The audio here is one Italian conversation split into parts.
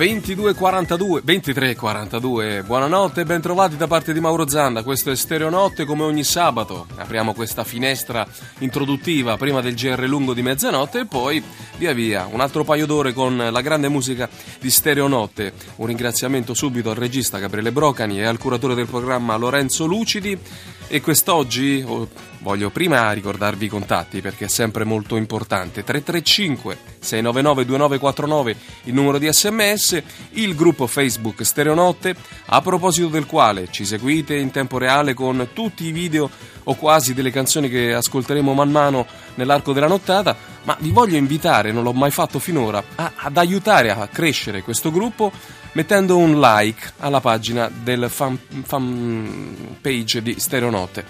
22.42, 23.42, buonanotte e bentrovati da parte di Mauro Zanda, questo è Stereonotte come ogni sabato, apriamo questa finestra introduttiva prima del GR lungo di mezzanotte e poi via via un altro paio d'ore con la grande musica di Stereonotte, un ringraziamento subito al regista Gabriele Brocani e al curatore del programma Lorenzo Lucidi. E quest'oggi voglio prima ricordarvi i contatti perché è sempre molto importante. 335 699 2949 il numero di sms, il gruppo Facebook Stereonotte, a proposito del quale ci seguite in tempo reale con tutti i video o quasi delle canzoni che ascolteremo man mano nell'arco della nottata, ma vi voglio invitare, non l'ho mai fatto finora, a, ad aiutare a crescere questo gruppo mettendo un like alla pagina del fan, fan page di Stereonotte.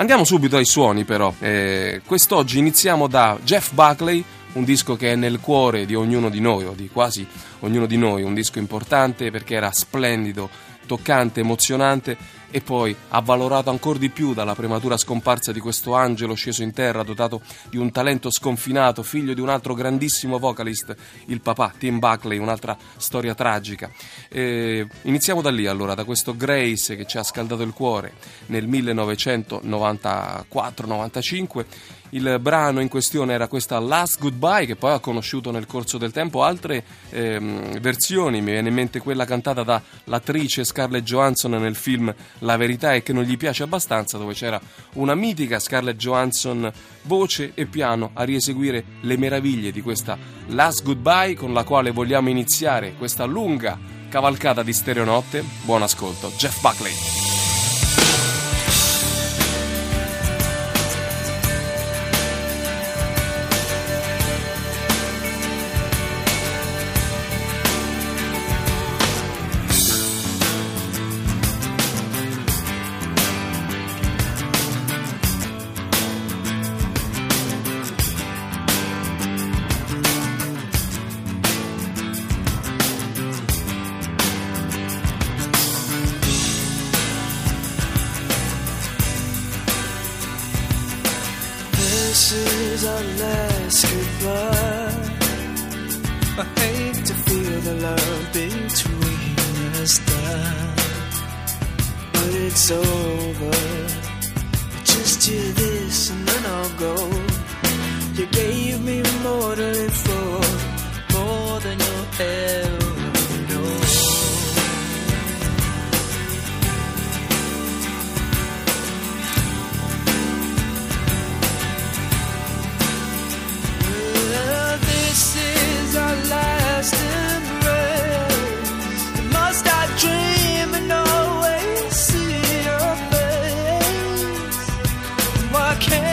Andiamo subito ai suoni però. Eh, quest'oggi iniziamo da Jeff Buckley, un disco che è nel cuore di ognuno di noi, o di quasi ognuno di noi, un disco importante perché era splendido, toccante, emozionante e poi avvalorato ancora di più dalla prematura scomparsa di questo angelo sceso in terra dotato di un talento sconfinato, figlio di un altro grandissimo vocalist, il papà Tim Buckley, un'altra storia tragica. E iniziamo da lì allora, da questo Grace che ci ha scaldato il cuore nel 1994-95 il brano in questione era questa Last Goodbye che poi ha conosciuto nel corso del tempo altre ehm, versioni, mi viene in mente quella cantata dall'attrice Scarlett Johansson nel film La verità è che non gli piace abbastanza dove c'era una mitica Scarlett Johansson voce e piano a rieseguire le meraviglie di questa Last Goodbye con la quale vogliamo iniziare questa lunga cavalcata di stereonotte. Buon ascolto, Jeff Buckley. to this and then I'll go. care.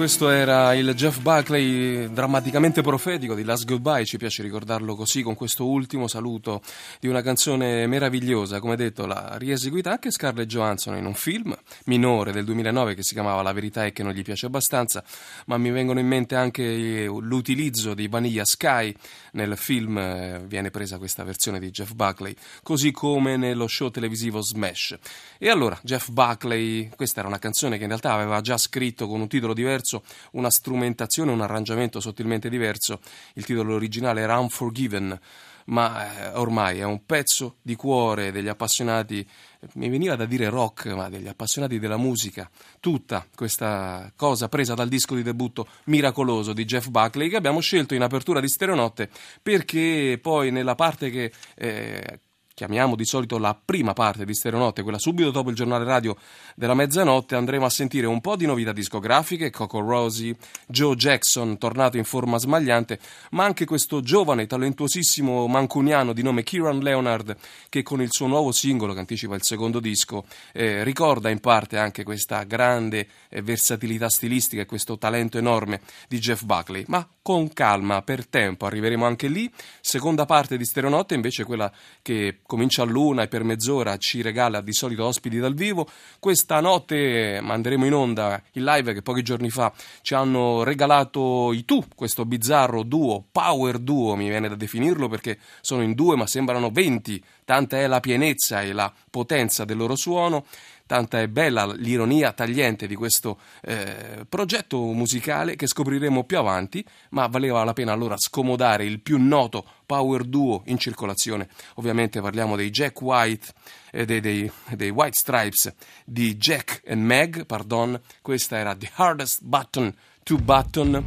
Questo era il Jeff Buckley drammaticamente profetico di Last Goodbye, ci piace ricordarlo così con questo ultimo saluto di una canzone meravigliosa, come detto l'ha rieseguita anche Scarlett Johansson in un film minore del 2009 che si chiamava La verità è che non gli piace abbastanza, ma mi vengono in mente anche l'utilizzo di Vanilla Sky nel film, eh, viene presa questa versione di Jeff Buckley, così come nello show televisivo Smash. E allora Jeff Buckley, questa era una canzone che in realtà aveva già scritto con un titolo diverso diverso, una strumentazione, un arrangiamento sottilmente diverso. Il titolo originale era Unforgiven, ma eh, ormai è un pezzo di cuore degli appassionati, mi veniva da dire rock, ma degli appassionati della musica. Tutta questa cosa presa dal disco di debutto miracoloso di Jeff Buckley che abbiamo scelto in apertura di Stereonotte perché poi nella parte che eh, chiamiamo di solito la prima parte di Stereonotte, quella subito dopo il giornale radio della mezzanotte, andremo a sentire un po' di novità discografiche, Coco Rosie, Joe Jackson, tornato in forma smagliante, ma anche questo giovane, talentuosissimo mancuniano di nome Kieran Leonard, che con il suo nuovo singolo, che anticipa il secondo disco, eh, ricorda in parte anche questa grande eh, versatilità stilistica e questo talento enorme di Jeff Buckley. Ma con calma, per tempo, arriveremo anche lì. Seconda parte di Stereonotte, invece quella che comincia a luna e per mezz'ora ci regala di solito ospiti dal vivo. Questa notte manderemo in onda il live che pochi giorni fa ci hanno regalato i Tu, questo bizzarro duo, power duo mi viene da definirlo perché sono in due ma sembrano 20, tanta è la pienezza e la potenza del loro suono tanta è bella l'ironia tagliente di questo eh, progetto musicale che scopriremo più avanti, ma valeva la pena allora scomodare il più noto power duo in circolazione. Ovviamente parliamo dei Jack White e dei, dei, dei White Stripes di Jack e Meg, pardon. Questa era The Hardest Button to Button.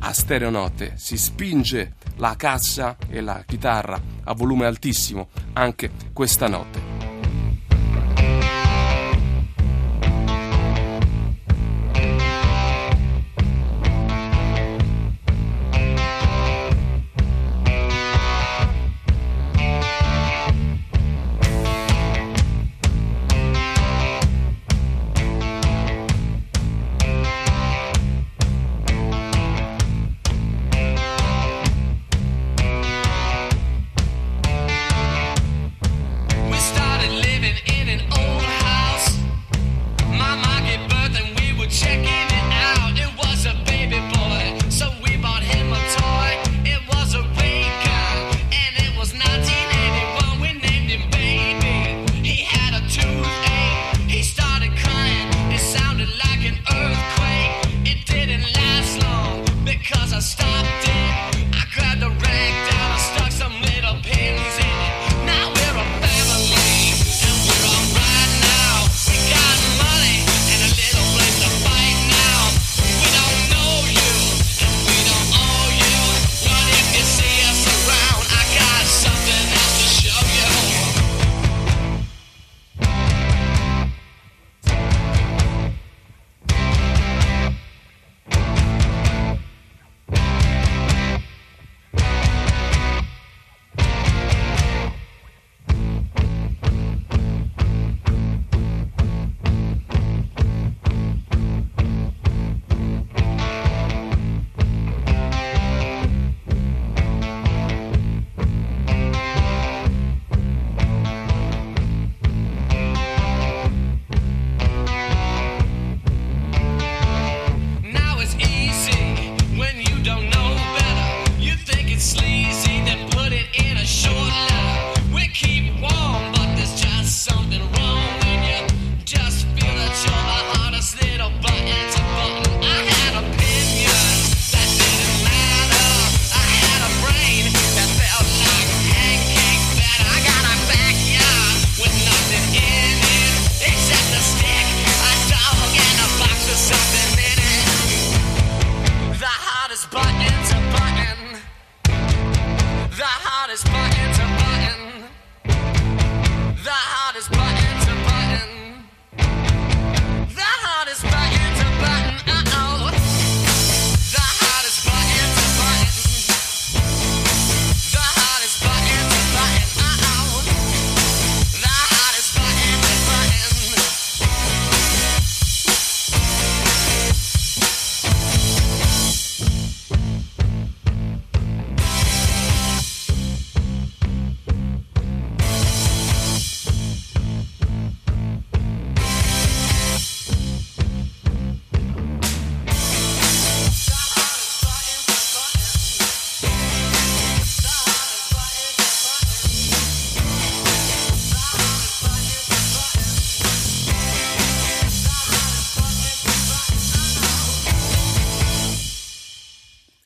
A stereonote si spinge la cassa e la chitarra a volume altissimo anche questa notte.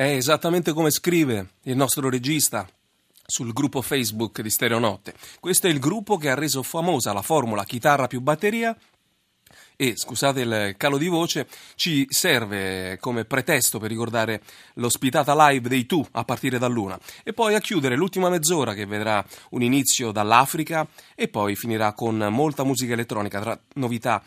È esattamente come scrive il nostro regista sul gruppo Facebook di Stereonotte. Questo è il gruppo che ha reso famosa la formula chitarra più batteria e, scusate il calo di voce, ci serve come pretesto per ricordare l'ospitata live dei Tu a partire dall'una e poi a chiudere l'ultima mezz'ora che vedrà un inizio dall'Africa e poi finirà con molta musica elettronica tra novità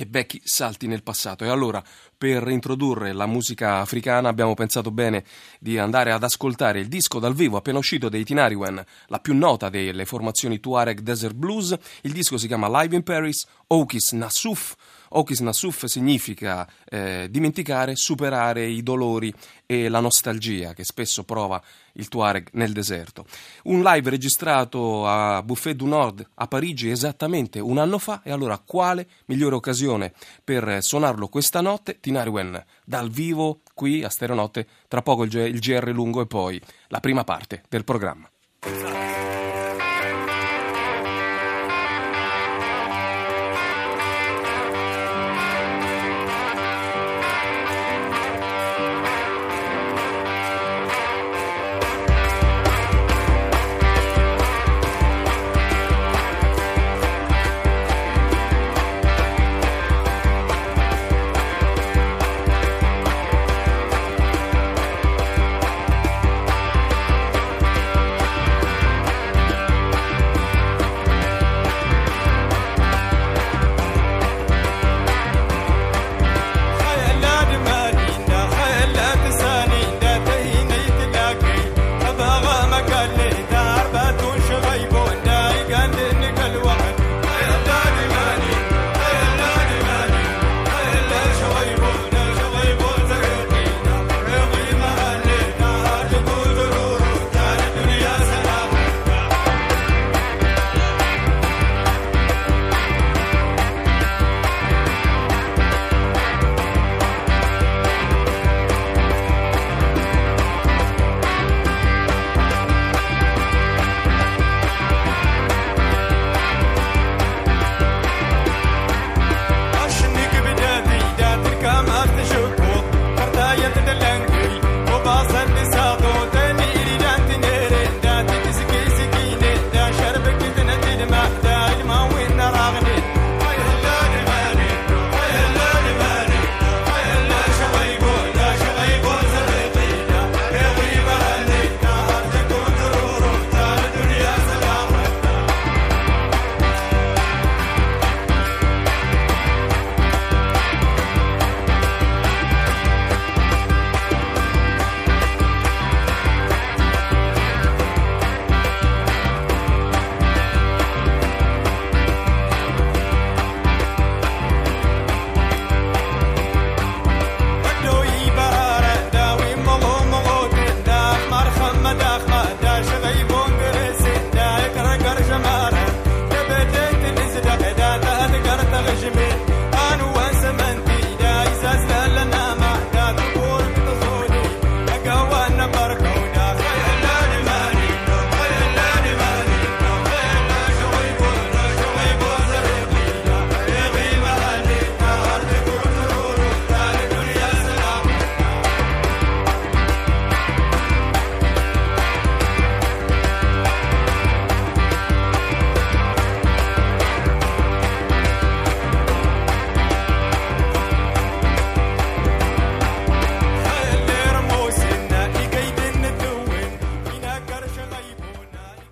e vecchi salti nel passato. E allora, per introdurre la musica africana, abbiamo pensato bene di andare ad ascoltare il disco dal vivo appena uscito dei Tinariwen, la più nota delle formazioni Tuareg Desert Blues. Il disco si chiama Live in Paris, Okis Nassuf Okis Nasuf significa eh, dimenticare, superare i dolori e la nostalgia che spesso prova il Tuareg nel deserto. Un live registrato a Buffet du Nord a Parigi esattamente un anno fa e allora quale migliore occasione per suonarlo questa notte? Tinariwen dal vivo qui a Stereonotte, tra poco il GR lungo e poi la prima parte del programma.